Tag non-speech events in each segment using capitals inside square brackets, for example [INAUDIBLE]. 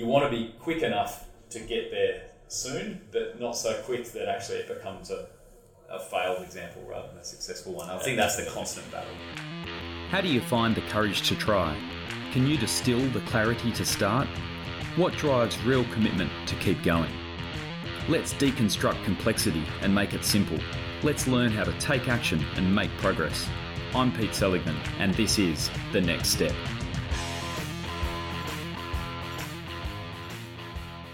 you want to be quick enough to get there soon, but not so quick that actually it becomes a, a failed example rather than a successful one. I think that's the constant battle. How do you find the courage to try? Can you distill the clarity to start? What drives real commitment to keep going? Let's deconstruct complexity and make it simple. Let's learn how to take action and make progress. I'm Pete Seligman, and this is The Next Step.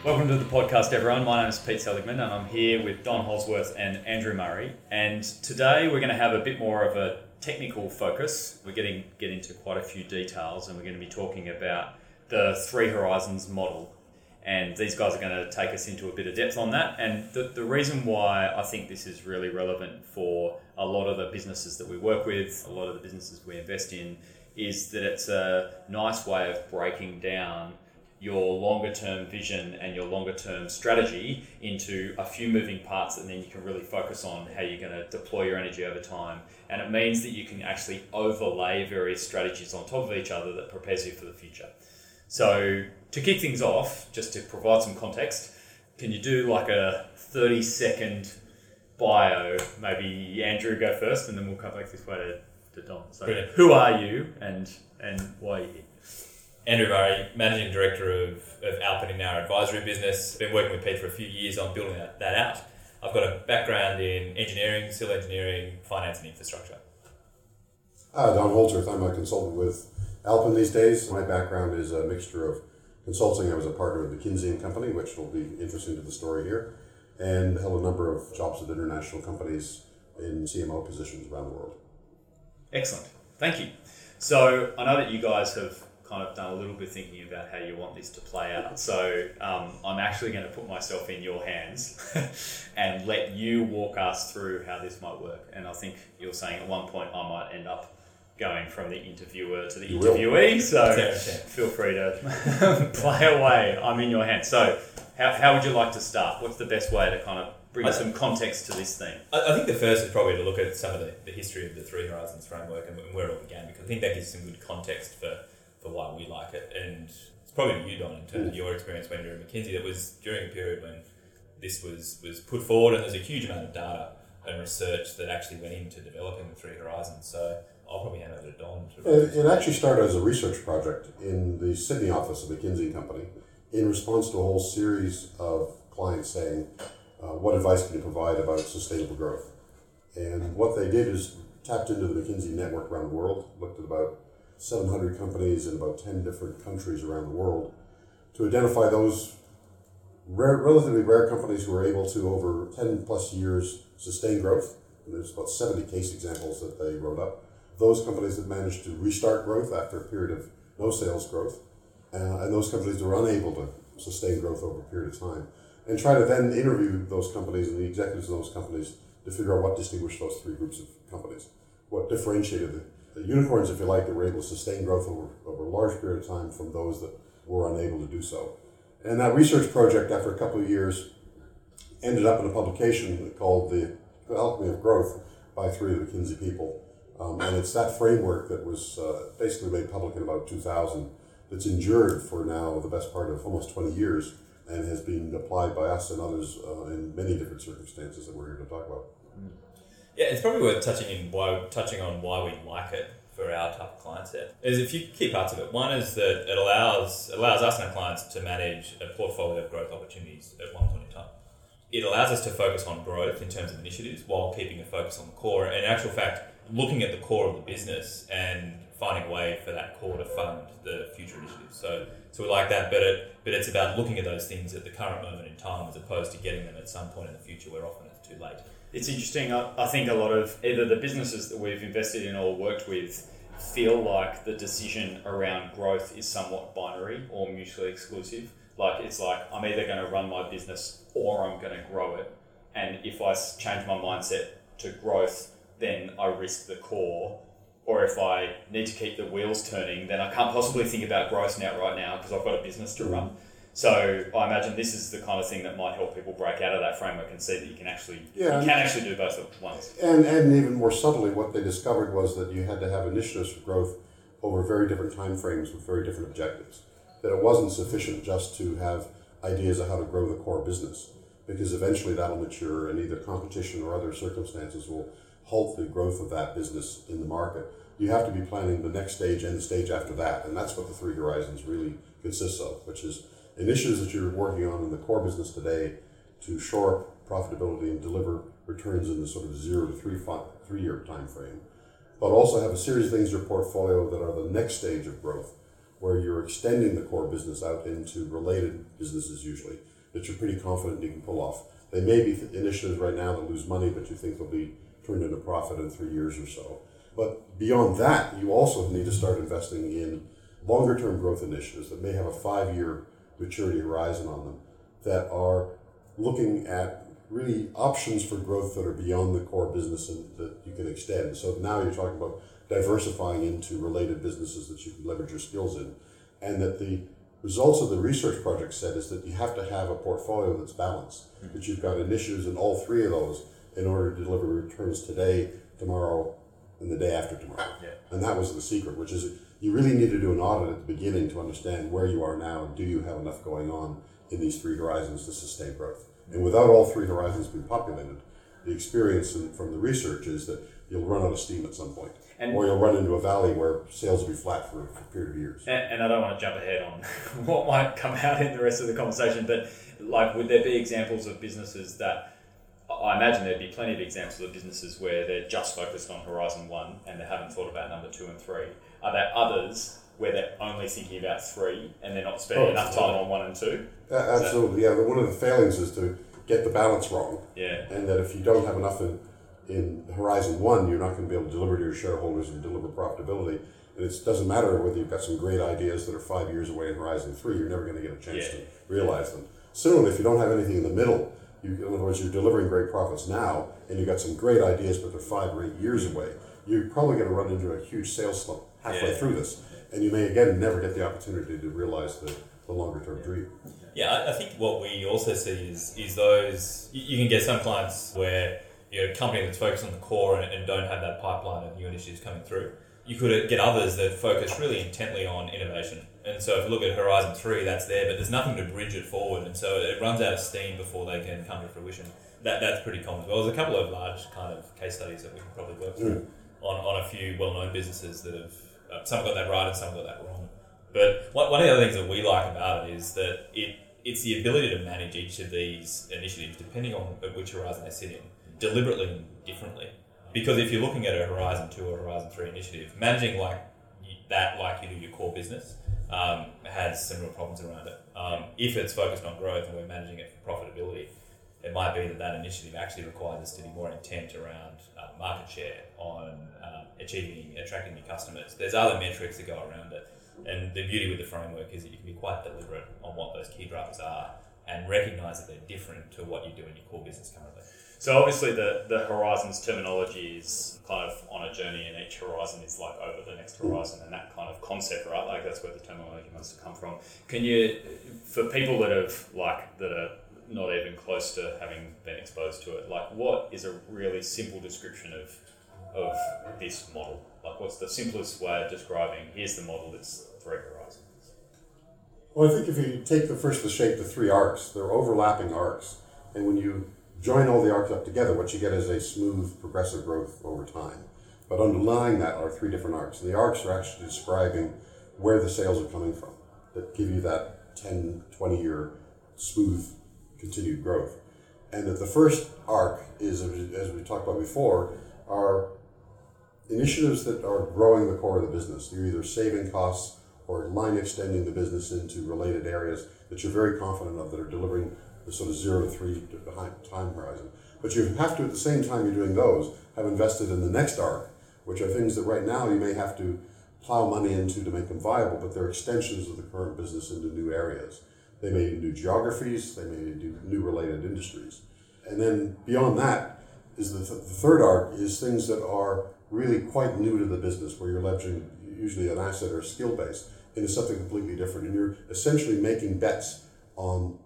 Welcome to the podcast, everyone. My name is Pete Seligman, and I'm here with Don Holdsworth and Andrew Murray. And today we're going to have a bit more of a technical focus. We're getting get into quite a few details, and we're going to be talking about the Three Horizons model. And these guys are going to take us into a bit of depth on that. And the, the reason why I think this is really relevant for a lot of the businesses that we work with, a lot of the businesses we invest in, is that it's a nice way of breaking down your longer term vision and your longer term strategy into a few moving parts and then you can really focus on how you're going to deploy your energy over time. And it means that you can actually overlay various strategies on top of each other that prepares you for the future. So to kick things off just to provide some context can you do like a 30 second bio? Maybe andrew go first and then we'll come back this way to, to don so Brilliant. who are you and and why are you here Andrew Murray, Managing Director of, of Alpin in our advisory business. Been working with Pete for a few years on building that, that out. I've got a background in engineering, civil engineering, finance, and infrastructure. Uh, Don Holdsworth, I'm a consultant with Alpin these days. My background is a mixture of consulting. I was a partner of McKinsey and Company, which will be interesting to the story here, and held a number of jobs at international companies in CMO positions around the world. Excellent. Thank you. So I know that you guys have kind of done a little bit thinking about how you want this to play out. So um, I'm actually going to put myself in your hands [LAUGHS] and let you walk us through how this might work. And I think you're saying at one point I might end up going from the interviewer to the You will. interviewee. So Fair enough. feel free to [LAUGHS] play away. I'm in your hands. So how, how would you like to start? What's the best way to kind of bring I- some context to this thing? I, I think the first is probably to look at some of the, the history of the Three Horizons framework and, where it all began, because I think that gives some good context for, for why we like it. And it's probably you, Don, in terms of your experience when you were at McKinsey. That was during a period when this was, was put forward, and there's a huge amount of data and research that actually went into developing the Three Horizons. So I'll probably hand over to Don. To It, it actually started as a research project in the Sydney office of McKinsey Company in response to a whole series of clients saying, uh, What advice can you provide about sustainable growth? And what they did is tapped into the McKinsey network around the world, looked at about 700 companies in about 10 different countries around the world to identify those rare, relatively rare companies who were able to, over 10 plus years, sustain growth. And there's about 70 case examples that they wrote up. Those companies that managed to restart growth after a period of no sales growth, uh, and those companies that were unable to sustain growth over a period of time. And try to then interview those companies and the executives of those companies to figure out what distinguished those three groups of companies, what differentiated the, the unicorns, if you like, that were able to sustain growth over, over a large period of time from those that were unable to do so. And that research project, after a couple of years, ended up in a publication called The Alchemy of Growth by three of the McKinsey people. Um, and it's that framework that was uh, basically made public in about 2000 that's endured for now the best part of almost 20 years and has been applied by us and others uh, in many different circumstances that we're here to talk about. Yeah, it's probably worth touching in why touching on why we like it for our type of client set. There's a few key parts of it. One is that it allows allows us and our clients to manage a portfolio of growth opportunities at one point in time. It allows us to focus on growth in terms of initiatives while keeping a focus on the core. And in actual fact, looking at the core of the business and finding a way for that core to fund the future initiatives. So so we like that, but it but it's about looking at those things at the current moment in time as opposed to getting them at some point in the future where often it's too late. It's interesting. I, I think a lot of either the businesses that we've invested in or worked with feel like the decision around growth is somewhat binary or mutually exclusive. Like it's like I'm either going to run my business or I'm going to grow it. And if I change my mindset to growth, then I risk the core. Or if I need to keep the wheels turning, then I can't possibly think about growth now right now because I've got a business to run. So I imagine this is the kind of thing that might help people break out of that framework and see that you can actually Yeah, you can actually do both at once. And, and even more subtly, what they discovered was that you had to have initiatives for growth over very different time frames with very different objectives. that it wasn't sufficient just to have ideas of how to grow the core business, because eventually that'll mature and either competition or other circumstances will halt the growth of that business in the market. You have to be planning the next stage and the stage after that, and that's what the three horizons really consists of, which is initiatives that you're working on in the core business today to shore up profitability and deliver returns in the sort of zero to three five, three year time frame, but also have a series of things in your portfolio that are the next stage of growth, where you're extending the core business out into related businesses usually that you're pretty confident you can pull off. They may be initiatives right now that lose money, but you think they'll be turned into profit in three years or so. But beyond that, you also need to start investing in longer term growth initiatives that may have a five year maturity horizon on them that are looking at really options for growth that are beyond the core business and that you can extend. So now you're talking about diversifying into related businesses that you can leverage your skills in, and that the results of the research project said is that you have to have a portfolio that's balanced, mm-hmm. that you've got initiatives in all three of those in order to deliver returns today, tomorrow, and the day after tomorrow. Yeah. And that was the secret, which is you really need to do an audit at the beginning to understand where you are now and do you have enough going on in these three horizons to sustain growth. And without all three horizons being populated, the experience from the research is that you'll run out of steam at some point. And, or you'll run into a valley where sales will be flat for, for a period of years. And, and I don't want to jump ahead on [LAUGHS] what might come out in the rest of the conversation, but like, would there be examples of businesses that I imagine there'd be plenty of examples of businesses where they're just focused on Horizon One and they haven't thought about number two and three. Are there others where they're only thinking about three and they're not spending oh, enough time on one and two? Uh, absolutely, yeah. One of the failings is to get the balance wrong. Yeah. And that if you don't have enough in, in Horizon One, you're not going to be able to deliver to your shareholders and deliver profitability. And it doesn't matter whether you've got some great ideas that are five years away in Horizon Three, you're never going to get a chance yeah. to realize them. Similarly, if you don't have anything in the middle, you, in other words, you're delivering great profits now, and you've got some great ideas, but they're five or eight years away, you're probably going to run into a huge sales slump halfway yeah. through this. And you may, again, never get the opportunity to realize the, the longer term dream. Yeah, I think what we also see is, is those, you can get some clients where you're a company that's focused on the core and, and don't have that pipeline of new initiatives coming through. You could get others that focus really intently on innovation and so if you look at Horizon 3, that's there, but there's nothing to bridge it forward. And so it runs out of steam before they can come to fruition. That, that's pretty common as well. There's a couple of large kind of case studies that we can probably work through mm. on, on a few well known businesses that have, uh, some got that right and some got that wrong. But one, one of the other things that we like about it is that it it's the ability to manage each of these initiatives, depending on which horizon they sit in, deliberately and differently. Because if you're looking at a Horizon 2 or Horizon 3 initiative, managing like that like you do your core business um, has real problems around it. Um, if it's focused on growth and we're managing it for profitability, it might be that that initiative actually requires us to be more intent around uh, market share, on um, achieving, attracting new customers. There's other metrics that go around it. And the beauty with the framework is that you can be quite deliberate on what those key drivers are and recognize that they're different to what you do in your core business currently. So obviously the, the horizons terminology is kind of on a journey and each horizon is like over the next horizon and that kind of concept, right? Like that's where the terminology must have come from. Can you, for people that have like, that are not even close to having been exposed to it, like what is a really simple description of, of this model? Like what's the simplest way of describing, here's the model, it's three horizons? Well, I think if you take the first the shape, the three arcs, they're overlapping arcs. And when you join all the arcs up together, what you get is a smooth, progressive growth over time. But underlying that are three different arcs. And the arcs are actually describing where the sales are coming from that give you that 10, 20 year smooth, continued growth. And that the first arc is, as we talked about before, are initiatives that are growing the core of the business. You're either saving costs or line extending the business into related areas that you're very confident of that are delivering the sort of zero to three time horizon. But you have to, at the same time you're doing those, have invested in the next arc, which are things that right now you may have to plow money into to make them viable, but they're extensions of the current business into new areas. They may do geographies, they may do new related industries. And then beyond that is the, th- the third arc is things that are really quite new to the business, where you're leveraging usually an asset or a skill base into something completely different. And you're essentially making bets on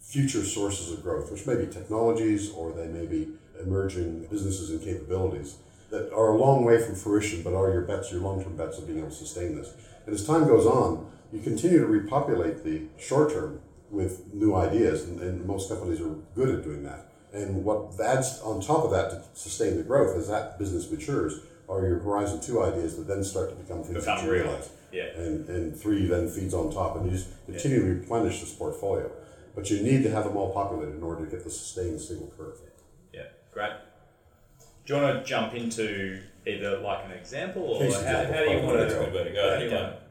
future sources of growth, which may be technologies or they may be emerging businesses and capabilities that are a long way from fruition, but are your bets, your long term bets of being able to sustain this. And as time goes on, you continue to repopulate the short term with new ideas, and, and most companies are good at doing that. And what adds on top of that to sustain the growth as that business matures are your Horizon 2 ideas that then start to become things Become that you real. realize. Yeah. And, and three then feeds on top, and you just continue to replenish this portfolio. But you need to have them all populated in order to get the sustained single curve. Yeah, great. Do you want to jump into either like an example or how, example, how do you want to a good to go. How do you think, want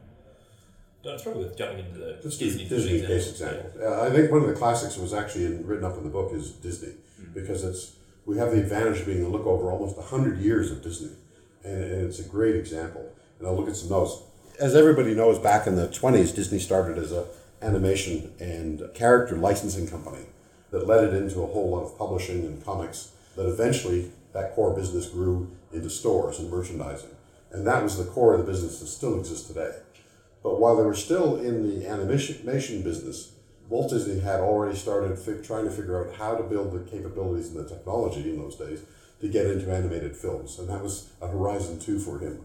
um, Don't with jumping into the Just Disney, Disney, case example. Uh, I think one of the classics was actually in, written up in the book is Disney because it's we have the advantage of being able to look over almost hundred years of Disney, and, and it's a great example. And I'll look at some notes. As everybody knows, back in the twenties, Disney started as a animation and character licensing company that led it into a whole lot of publishing and comics. That eventually that core business grew into stores and merchandising, and that was the core of the business that still exists today. But while they were still in the animation business, Walt Disney had already started fi- trying to figure out how to build the capabilities and the technology in those days to get into animated films. And that was a Horizon 2 for him.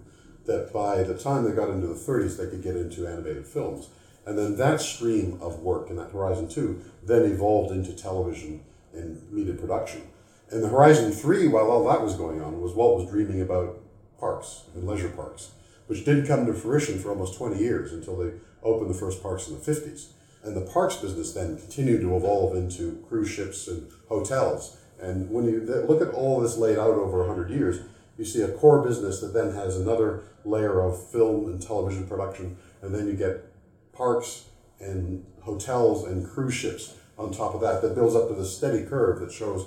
That by the time they got into the 30s, they could get into animated films. And then that stream of work in that Horizon 2 then evolved into television and media production. And the Horizon 3, while all that was going on, was Walt was dreaming about parks and leisure parks, which didn't come to fruition for almost 20 years until they opened the first parks in the 50s. And the parks business then continued to evolve into cruise ships and hotels. And when you look at all this laid out over 100 years, you see a core business that then has another layer of film and television production, and then you get parks and hotels and cruise ships on top of that that builds up to this steady curve that shows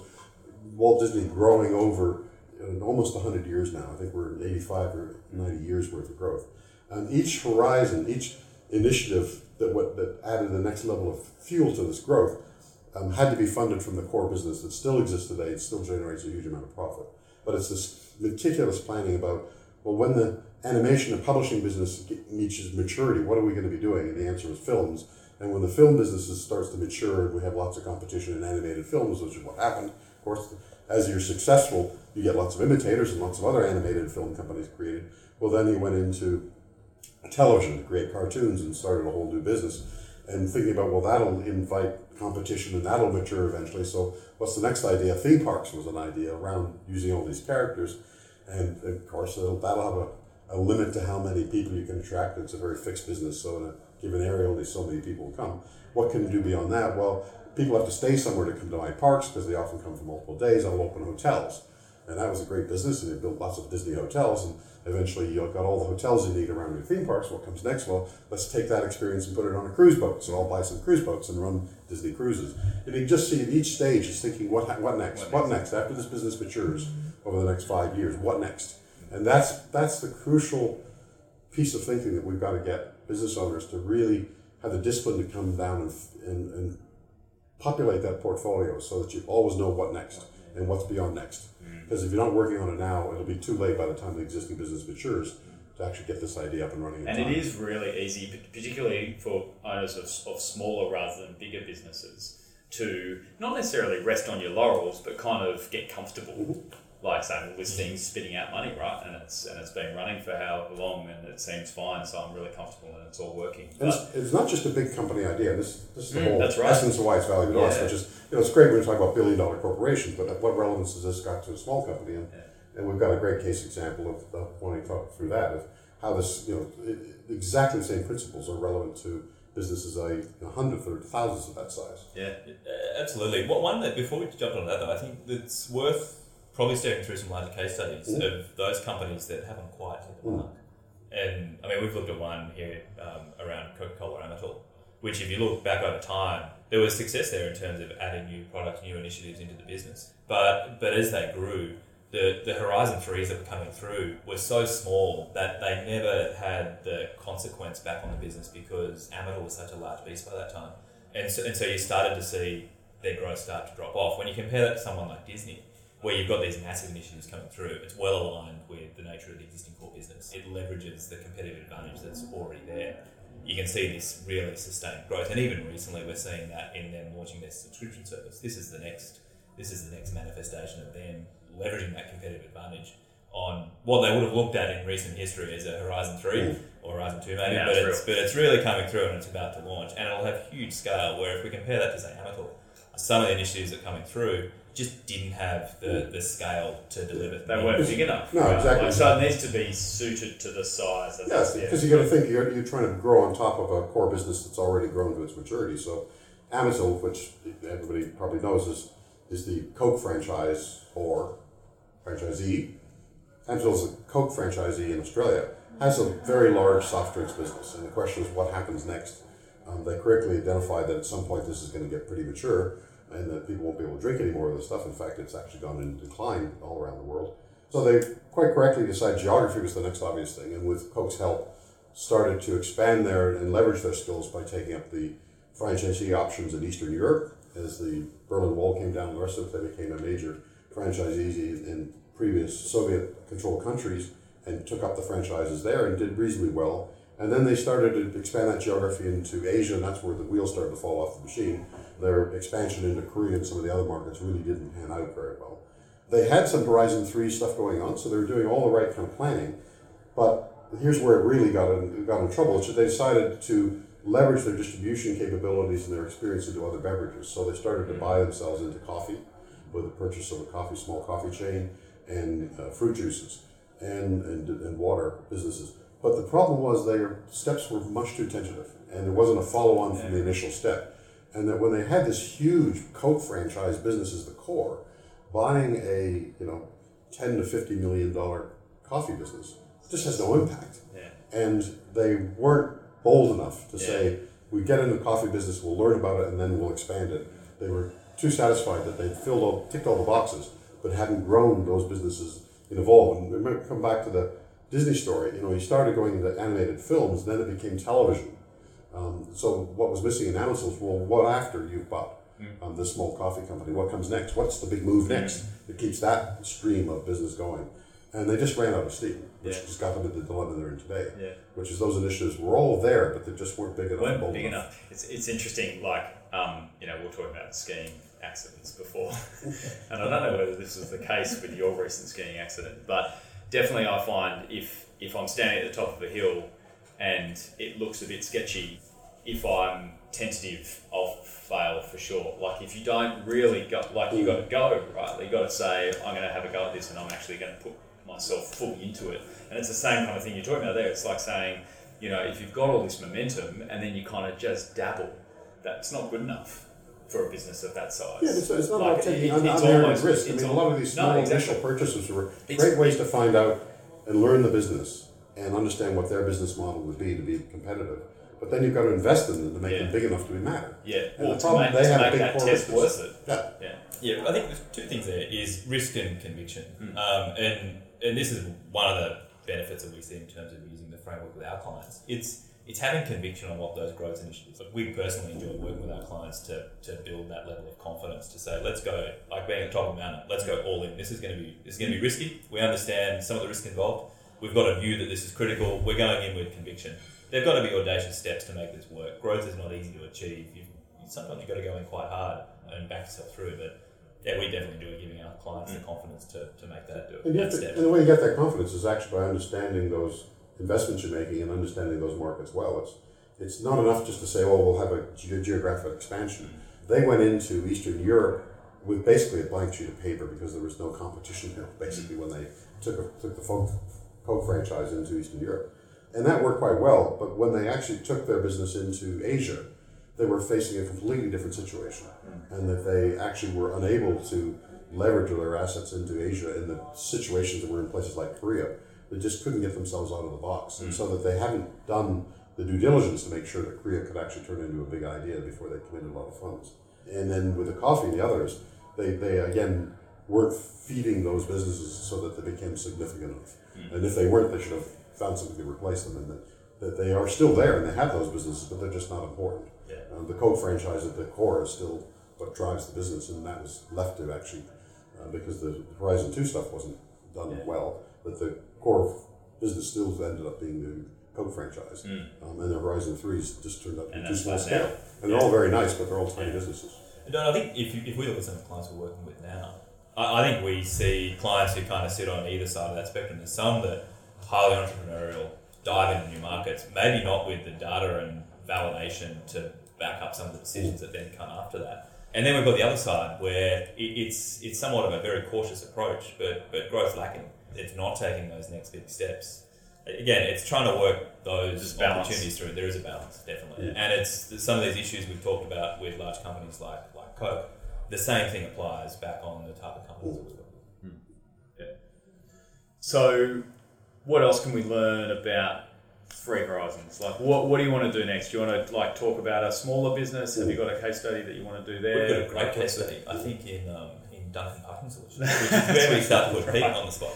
Walt Disney growing over uh, almost 100 years now. I think we're in 85 or 90 years worth of growth. And each horizon, each initiative that, what, that added the next level of fuel to this growth um, had to be funded from the core business that still exists today. It still generates a huge amount of profit. But it's this meticulous planning about, well, when the animation and publishing business reaches maturity, what are we going to be doing? And the answer is films. And when the film business starts to mature, we have lots of competition in animated films, which is what happened. Of course, as you're successful, you get lots of imitators and lots of other animated film companies created. Well, then he went into television to create cartoons and started a whole new business. And thinking about, well, that'll invite competition and that'll mature eventually. So, what's the next idea? Theme parks was an idea around using all these characters. And of course, it'll, that'll have a, a limit to how many people you can attract. It's a very fixed business. So, in a given area, only so many people will come. What can you do beyond that? Well, people have to stay somewhere to come to my parks because they often come for multiple days. I'll open hotels. And that was a great business, and they built lots of Disney hotels. And eventually, you got all the hotels you need around your theme parks. What comes next? Well, let's take that experience and put it on a cruise boat. So I'll buy some cruise boats and run Disney cruises. And you just see at each stage, is thinking, what ha- what next? What next? After this business matures over the next five years, what next? And that's that's the crucial piece of thinking that we've got to get business owners to really have the discipline to come down and, and, and populate that portfolio so that you always know what next and what's beyond next. Mm. Because if you're not working on it now, it'll be too late by the time the existing business matures to actually get this idea up and running. And time. it is really easy, particularly for owners of, of smaller rather than bigger businesses, to not necessarily rest on your laurels, but kind of get comfortable. Mm-hmm. Like saying, well, this thing's spitting out money, right? And it's and it's been running for how long, and it seems fine, so I'm really comfortable, and it's all working. It's, it's not just a big company idea. This, this is the Mm, whole that's right. essence of why it's valuable to us, which is, you know, it's great when you talk about billion dollar corporations, but what relevance has this got to a small company? And, and we've got a great case example of, of when we talk through that, of how this, you know, it, exactly the same principles are relevant to businesses a are you know, hundreds or thousands of that size. yeah, absolutely. What one that before we jump on that though, I think it's worth probably steering through some larger case studies of those companies that haven't quite hit the mark. And I mean, we've looked at one here um, around Coca-Cola Amatil, which, if you look back over time, there was success there in terms of adding new products, new initiatives into the business. But but as they grew, the, the Horizon threes that were coming through were so small that they never had the consequence back on the business because Amatil was such a large beast by that time. And so, and so you started to see their growth start to drop off. When you compare that to someone like Disney, where you've got these massive initiatives coming through, it's well aligned with the nature of the existing core business. It leverages the competitive advantage that's already there. You can see this really sustained growth, and even recently, we're seeing that in them launching their subscription service. This is the next. This is the next manifestation of them leveraging that competitive advantage on what they would have looked at in recent history as a Horizon 3 Mm. or Horizon 2 maybe, Yeah, but, it's it's, but it's really coming through and it's about to launch. And it'll have huge scale where if we compare that to, say, Amatil, some of the initiatives that are coming through just didn't have the, the scale to deliver. They weren't big enough. No, right? exactly. Like, so it needs to be suited to the size. Of Yes, the, because you got to think you're, you're trying to grow on top of a core business that's already grown to its maturity. So, Amatil, which everybody probably knows is is the Coke franchise or franchisee. Amatil is a Coke franchisee in Australia. Has a very large soft drinks business, and the question is what happens next. Um, they correctly identified that at some point this is going to get pretty mature, and that people won't be able to drink any more of this stuff. In fact, it's actually gone in decline all around the world. So they quite correctly decided geography was the next obvious thing, and with Coke's help, started to expand their and leverage their skills by taking up the franchisee options in Eastern Europe. As the Berlin Wall came down, the rest of it, they became a major franchisee in previous Soviet-controlled countries and took up the franchises there and did reasonably well. And then they started to expand that geography into Asia, and that's where the wheels started to fall off the machine. Their expansion into Korea and some of the other markets really didn't pan out very well. They had some Horizon 3 stuff going on, so they were doing all the right kind of planning. But here's where it really got in, got in trouble. So they decided to leverage their distribution capabilities and their experience into other beverages. So they started to buy themselves into coffee with the purchase of a coffee, small coffee chain, and uh, fruit juices and, and, and water businesses. But the problem was their steps were much too tentative, and there wasn't a follow on from the initial step. And that when they had this huge Coke franchise business as the core, buying a you know ten to fifty million dollar coffee business just has no impact. Yeah. And they weren't bold enough to Yeah. say we get into the coffee business, we'll learn about it, and then we'll expand it. They were too satisfied that they'd filled all, ticked all the boxes, but hadn't grown those businesses and evolved. And remember, come back to the Disney story. You know, he started going into animated films, then it became television. Um, so what was missing in Amatil was, well, what after you've bought um, this small coffee company? What comes next? What's the big move next that keeps that stream of business going? And they just ran out of steam, which Yeah. just got them into the dilemma they're in today. Yeah. Which is those initiatives were all there, but they just weren't big enough. weren't big enough. It's, it's interesting, like, um, you know, we were talking about skiing accidents before, [LAUGHS] and I don't know whether this was the case with your recent skiing accident, but definitely I find if, if I'm standing at the top of a hill and it looks a bit sketchy, if I'm tentative, I'll fail for sure. Like, if you don't really go, like, you got to go, right? You got to say, I'm going to have a go at this and I'm actually going to put myself fully into it. And it's the same kind of thing you're talking about there. It's like saying, you know, if you've got all this momentum and then you kind of just dabble, that's not good enough for a business of that size. Yeah, it's, it's not Like, about taking it- un- it's unmerited almost- risk. I it's mean, a lot of these No, exactly. initial purchases were It's- great ways to find out and learn the business and understand what their business model would be to be competitive. But then you've got to invest in them to make Yeah. them big enough to be matter. Yeah, And well, the to problem, make, they to have a make big that core test worth it. Yeah. Yeah. Yeah, I think there's two things there is risk and conviction. Um, and and this is one of the benefits that we see in terms of using the framework with our clients. It's it's having conviction on what those growth initiatives. Like we personally enjoy working with our clients to, to build that level of confidence to say, let's go like being at the top of the mountain, let's go all in. This is going to be this is going to be risky. We understand some of the risk involved. We've got a view that this is critical. We're going in with conviction. There've got to be audacious steps to make this work. Growth is not easy to achieve. You've, sometimes you've got to go in quite hard and back yourself through. But yeah, we definitely do it, giving our clients the mm. confidence to, to make that, And, you that to, step. and the way you get that confidence is actually by understanding those investments you're making and understanding those markets well. It's it's not enough just to say, oh, we'll have a ge- geographic expansion. They went into Eastern Europe with basically a blank sheet of paper because there was no competition there. Basically, when they took a, took the Coke, Coke franchise into Eastern Europe, and that worked quite well. But when they actually took their business into Asia, they were facing a completely different situation, mm. and that they actually were unable to leverage their assets into Asia in the situations that were in places like Korea. They just couldn't get themselves out of the box, and so that they hadn't done the due diligence to make sure that Korea could actually turn into a big idea before they committed a lot of funds. And then with the coffee and the others, they, they again weren't feeding those businesses so that they became significant enough. And if they weren't, they should have found something to replace them. And that, that they are still there and they have those businesses, but they're just not important. Yeah. Um, the Coke franchise at the core is still what drives the business, and that was left to actually uh, because the Horizon Two stuff wasn't done Yeah. well. But the core business still ended up being the Coke franchise, um, and the Horizon Threes just turned out to be too small scale. now. And they're all very nice, but they're all tiny businesses. And I think if, you, if we look at some of the clients we're working with now, I, I think we see clients who kind of sit on either side of that spectrum. There's some that highly entrepreneurial, dive into new markets, maybe not with the data and validation to back up some of the decisions that then come after that. And then we've got the other side where it, it's it's somewhat of a very cautious approach, but but growth lacking. It's not taking those next big steps. Again, it's trying to work those balance. opportunities through. There is a balance, definitely, Yeah. and it's some of these issues we've talked about with large companies like like Coke. The same thing applies back on the type of companies that we've got. So, what else can we learn about Three Horizons? Like, what, what do you want to do next? Do you want to like talk about a smaller business? Have you got a case study that you want to do there? We've got a great case study, I think, in um, in Duncan Parking Solutions, which is [LAUGHS] where we start to put Pete on the spot.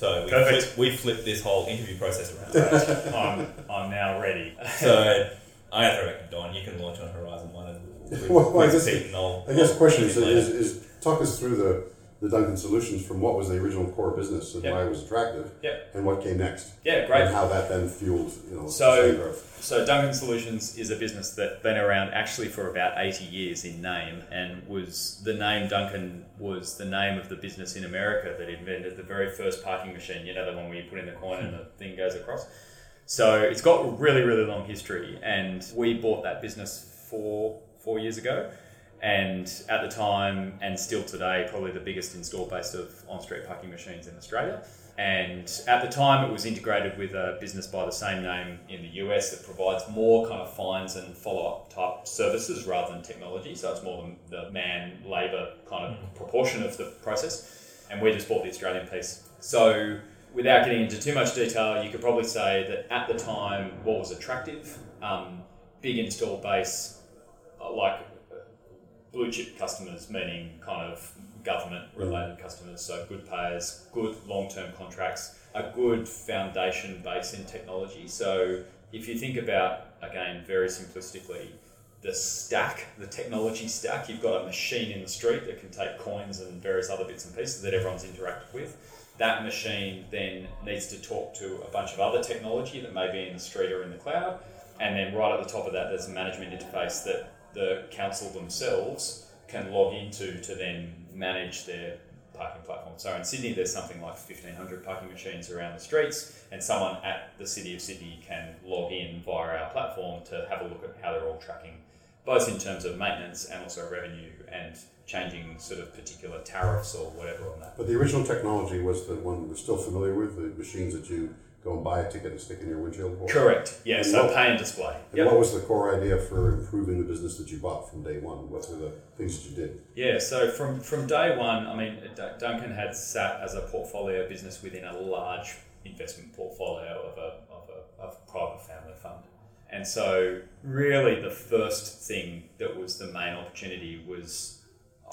So we Perfect. flip, we flipped this whole interview process around. [LAUGHS] I'm, I'm now ready. so I have to reckon, Don, you can launch on Horizon One and [LAUGHS] with, Well, I with guess- Pete and I'll, I guess the question is, is, is talk us through the, the Duncan Solutions from what was the original core business and Yeah. why it was attractive, Yeah. and what came next, Yeah, great. and how that then fueled you know So- growth. So Duncan Solutions is a business that's been around actually for about 80 years in name and was the name Duncan was the name of the business in America that invented the very first parking machine, you know the one where you put in the coin and the thing goes across. So it's got a really, really long history and we bought that business four four years ago and at the time and still today probably the biggest install base of on-street parking machines in Australia. And at the time, it was integrated with a business by the same name in the US that provides more kind of fines and follow up type services rather than technology. So it's more the, the man labor kind of proportion of the process. And we just bought the Australian piece. So without getting into too much detail, you could probably say that at the time, what was attractive, um, big install base, uh, like blue chip customers, meaning kind of government related mm. customers, so good payers, good long term contracts, a good foundation base in technology. So if you think about, again, very simplistically, the stack, the technology stack, you've got a machine in the street that can take coins and various other bits and pieces that everyone's interacted with. That machine then needs to talk to a bunch of other technology that may be in the street or in the cloud. And then right at the top of that, there's a management interface that the council themselves can log into to then manage their parking platform. So in Sydney, there's something like 1,500 parking machines around the streets, and someone at the City of Sydney can log in via our platform to have a look at how they're all tracking, both in terms of maintenance and also revenue and changing sort of particular tariffs or whatever on that. But the original technology was the one we're still familiar with, the machines that you go and buy a ticket and stick in your windshield. Correct. Yeah. And So what- pay and display. And Yep. what was the core idea for improving the business that you bought from day one? What were the things that you did? Yeah, so from, from day one, I mean, Duncan had sat as a portfolio business within a large investment portfolio of a, of a, of a private family fund. And so, really, the first thing that was the main opportunity was,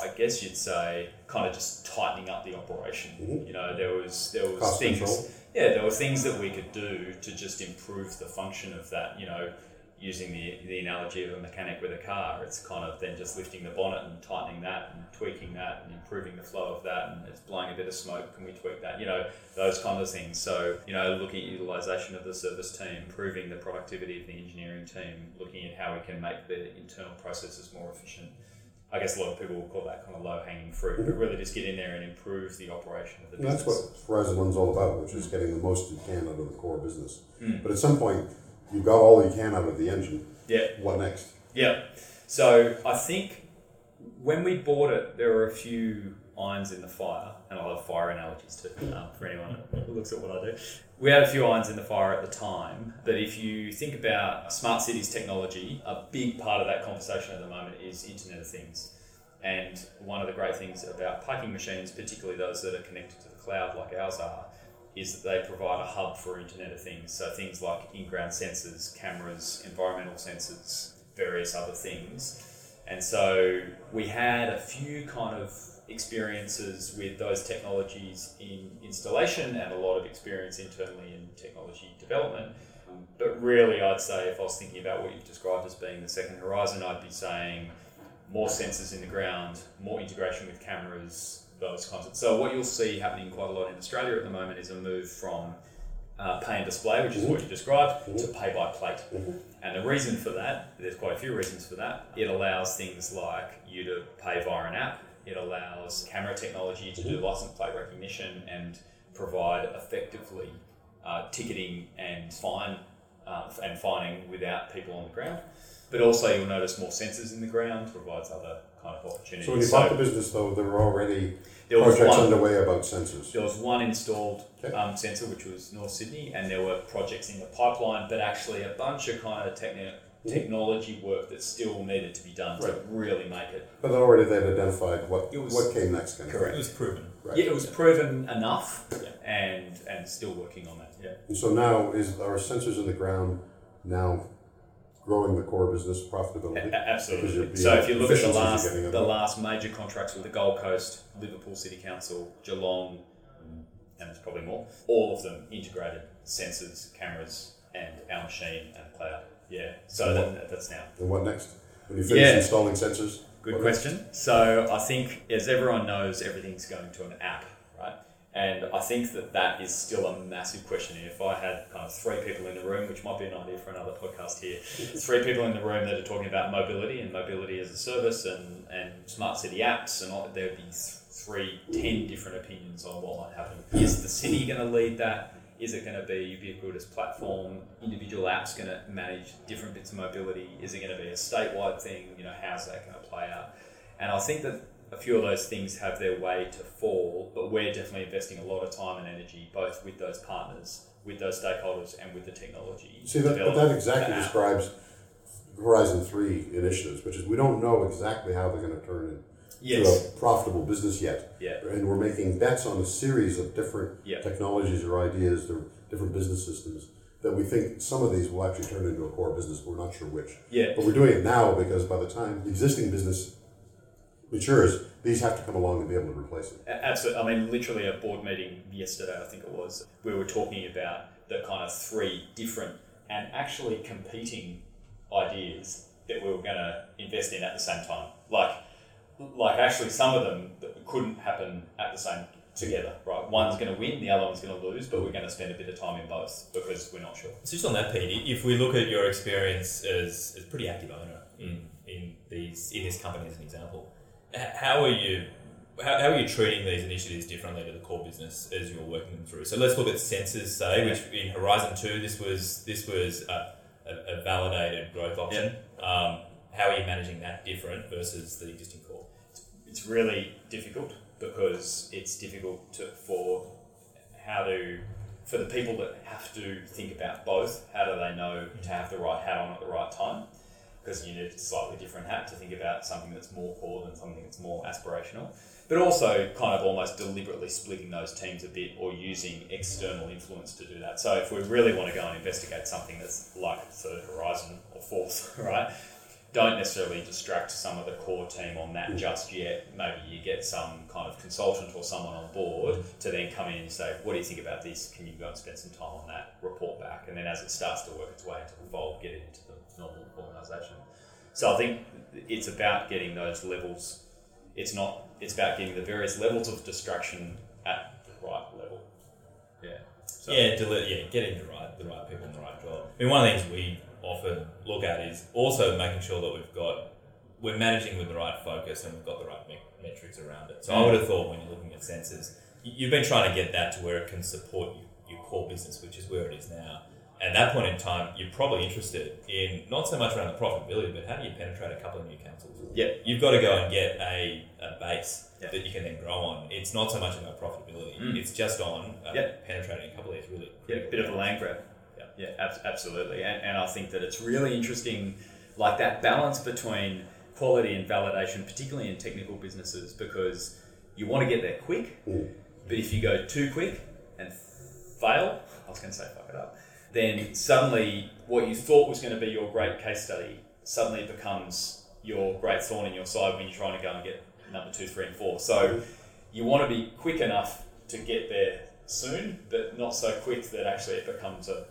I guess you'd say, kind of just tightening up the operation. Mhm. You know, there was there was Cost things, control. Yeah, there were things that we could do to just improve the function of that. You know, using the, the analogy of a mechanic with a car, it's kind of then just lifting the bonnet and tightening that and tweaking that and improving the flow of that and it's blowing a bit of smoke, can we tweak that? You know, those kind of things. So, you know, looking at utilization of the service team, improving the productivity of the engineering team, looking at how we can make the internal processes more efficient. I guess a lot of people will call that kind of low hanging fruit, but really just get in there and improve the operation of the And that's what Horizon One's all about, which is getting the most you can out of the core business. Mm. But at some point, you've got all you can out of the engine. Yeah. What next? Yeah. So I think when we bought it, there were a few irons in the fire, and I love fire analogies too, um, for anyone who looks at what I do. We had a few irons in the fire at the time, but if you think about smart cities technology, a big part of that conversation at the moment is Internet of Things. And one of the great things about parking machines, particularly those that are connected to the cloud like ours are, is that they provide a hub for Internet of Things. So things like in-ground sensors, cameras, environmental sensors, various other things. And so we had a few kind of experiences with those technologies in installation and a lot of experience internally in technology development. Um, but really, I'd say if I was thinking about what you've described as being the second horizon, I'd be saying more sensors in the ground, more integration with cameras, those kinds of. So what you'll see happening quite a lot in Australia at the moment is a move from uh, pay and display, which is what mm-hmm. you described, to mm-hmm. pay by plate. Mm-hmm. And the reason for that, there's quite a few reasons for that. It allows things like you to pay via an app. It allows camera technology to do license plate recognition and provide effectively uh, ticketing and fine uh, and fining without people on the ground. But also, you'll notice more sensors in the ground provides other kind of opportunities. So when you bought the business, though, there were already there was projects one, underway about sensors. there was one installed Okay. um, sensor, which was North Sydney, and there were projects in the pipeline, but actually a bunch of kind of techni- technology work that still needed to be done to really make it. But already they'd identified what, It was- what came next. Kind of Correct. It was proven. Right. Yeah, it was proven enough, Yeah. and and still working on that. Yeah. And so now is our sensors in the ground now growing the core business profitability? A- Absolutely. So if you look at the last the of last major contracts with the Gold Coast, Liverpool City Council, Geelong, and there's probably more, all of them integrated sensors, cameras, and our machine and cloud. Yeah. So that, that's now. And what next? When you finish Yeah. installing sensors? Good question. So I think, as everyone knows, everything's going to an app, right? And I think that that is still a massive question. If I had kind of three people in the room, which might be an idea for another podcast here, [LAUGHS] three people in the room that are talking about mobility and mobility as a service and, and smart city apps, and all, there would be three, ten different opinions on what might happen. Is the city going to lead that? Is it going to be a ubiquitous platform? Individual apps going to manage different bits of mobility? Is it going to be a statewide thing? You know, how's that going to play out? And I think that a few of those things have their way to fall, but we're definitely investing a lot of time and energy, both with those partners, with those stakeholders, and with the technology. See, that, that exactly describes Horizon 3 initiatives, which is we don't know exactly how they're going to turn Yes. a profitable business yet. Yeah. And we're making bets on a series of different Yeah. technologies or ideas, or different business systems that we think some of these will actually turn into a core business. We're not sure which. Yeah. But we're doing it now because by the time the existing business matures, these have to come along and be able to replace it. Absolutely. I mean, literally, a board meeting yesterday, I think it was, we were talking about the kind of three different and actually competing ideas that we were going to invest in at the same time. Like, like actually, some of them couldn't happen at the same together. Right, one's going to win, the other one's going to lose, but we're going to spend a bit of time in both because we're not sure. So just on that, Pete, if we look at your experience as, as a pretty active owner in, in these in this company as an example, how are you how, how are you treating these initiatives differently to the core business as you're working them through? So let's look at sensors, say, which in Horizon Two, this was this was a, a, a validated growth option. Um, how are you managing that different versus the existing? It's really difficult because it's difficult to, for how to for the people that have to think about both how do they know to have the right hat on at the right time? Because you need a slightly different hat to think about something that's more core than something that's more aspirational. But also kind of almost deliberately splitting those teams a bit or using external influence to do that. So if we really want to go and investigate something that's like third horizon or fourth [LAUGHS] right don't necessarily distract some of the core team on that just yet. Maybe you get some kind of consultant or someone on board to then come in and say, What do you think about this? Can you go and spend some time on that? Report back. And then as it starts to work its way into the fold, get it into the normal organisation. So I think it's about getting those levels. It's not, it's about getting the various levels of distraction at the right level. Yeah. So, Yeah, deli- yeah, getting the right the right people in the right job. I mean, one of the things we often look at is also making sure that we've got we're managing with the right focus and we've got the right me- metrics around it. So I would have thought when you're looking at sensors, you've been trying to get that to where it can support you, your core business, which is where it is now. At that point in time, you're probably interested in not so much around the profitability, but how do you penetrate a couple of new councils? Yeah. You've got to go and get a, a base Yeah. that you can then grow on. It's not so much about profitability; Mm. it's just on uh, Yeah. penetrating a couple of these really Yeah, bit of a land grab. Yeah. ab- absolutely. And, and I think that it's really interesting, like that balance between quality and validation, particularly in technical businesses, because you want to get there quick, Mm. but if you go too quick and fail, I was going to say fuck it up, then suddenly what you thought was going to be your great case study suddenly becomes your great thorn in your side when you're trying to go and get number two, three, and four. So you want to be quick enough to get there soon, but not so quick that actually it becomes a,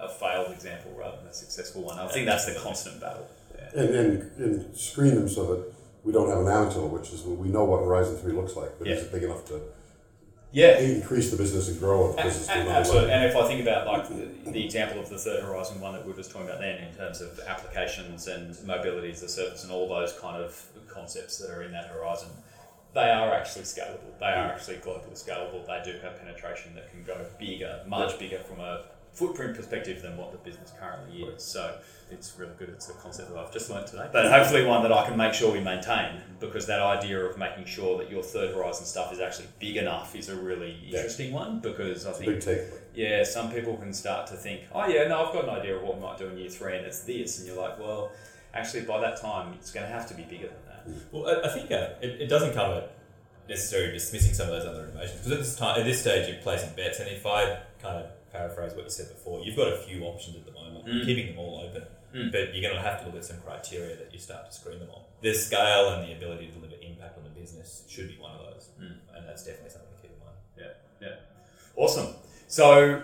a failed example rather than a successful one. I think that's the constant battle. Yeah. And, and, and screen them so that we don't have an now which is we know what Horizon 3 looks like, but is it big enough to Yeah, increase the business and grow the A- business to a- Absolutely, level? and if I think about like the, the example of the third horizon one that we were just talking about then, in terms of applications and mobility as a service and all those kind of concepts that are in that horizon, they are actually scalable. They are actually globally scalable. They do have penetration that can go bigger, much bigger from a footprint perspective than what the business currently is. So it's really good. It's a concept that I've just learned today, but hopefully one that I can make sure we maintain because that idea of making sure that your third horizon stuff is actually big enough is a really interesting one because I think yeah, some people can start to think, oh yeah, no, I've got an idea of what we might do in year three, and it's this, and you're like, well, actually, by that time, it's going to have to be bigger than that. Well, I, I think uh, it, it doesn't cover necessarily dismissing some of those other innovations because at this time, at this stage, you're placing bets, and if I kind of paraphrase what you said before, you've got a few options at the moment, Mm. keeping them all open, Mm. but you're going to have to look at some criteria that you start to screen them on. The scale and the ability to deliver impact on the business should be one of those, Mm. and that's definitely something to keep in mind. Yeah, yeah. Awesome. So,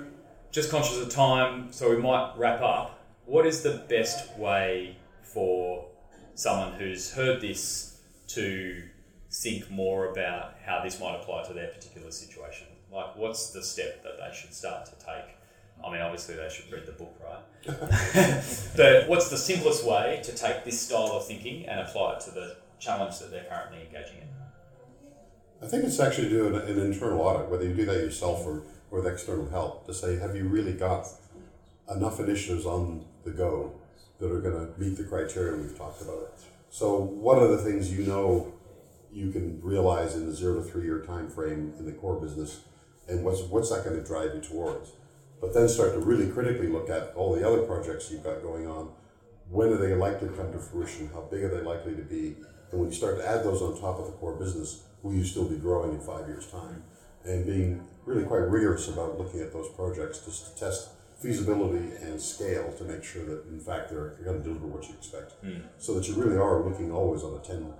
just conscious of time, so we might wrap up. What is the best way for someone who's heard this to think more about how this might apply to their particular situation? Like, what's the step that they should start to take? I mean, obviously, they should read the book, right? [LAUGHS] but what's the simplest way to take this style of thinking and apply it to the challenge that they're currently engaging in? I think it's actually do an internal audit, whether you do that yourself or with external help, to say, have you really got enough initiatives on the go that are going to meet the criteria we've talked about? So, what are the things you know you can realize in the zero to three year time frame in the core business, and what's what's that going to drive you towards? But then start to really critically look at all the other projects you've got going on. When are they likely to come to fruition? How big are they likely to be? And when you start to add those on top of the core business, will you still be growing in five years' time? And being really quite rigorous about looking at those projects just to test feasibility and scale to make sure that in fact they're, going to deliver what you expect. Hmm. So that you really are looking always on a 10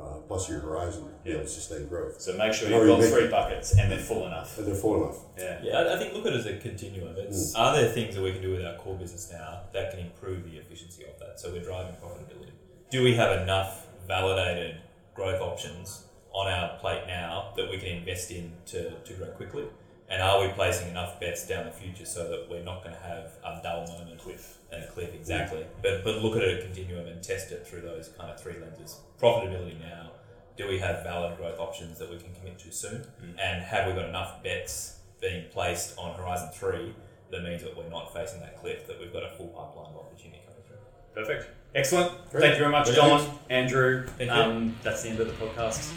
uh, plus your horizon to be able to sustain growth. So make sure No, you've got make- three buckets and they're full enough. And they're full enough. Yeah. Yeah, I- I think look at it as a continuum. It's are there things that we can do with our core business now that can improve the efficiency of that? So we're driving profitability. Do we have enough validated growth options on our plate now that we can invest in to, to grow quickly? And are we placing enough bets down the future so that we're not going to have a dull moment cliff and a cliff exactly? But but look at it a continuum and test it through those kind of three lenses. Profitability now. Do we have valid growth options that we can commit to soon? And have we got enough bets being placed on Horizon 3 that means that we're not facing that cliff, that we've got a full pipeline of opportunity coming through? Perfect. Excellent. Great. Thank you very much, Great, Don. Andrew. Thank you. um, That's the end of the podcast.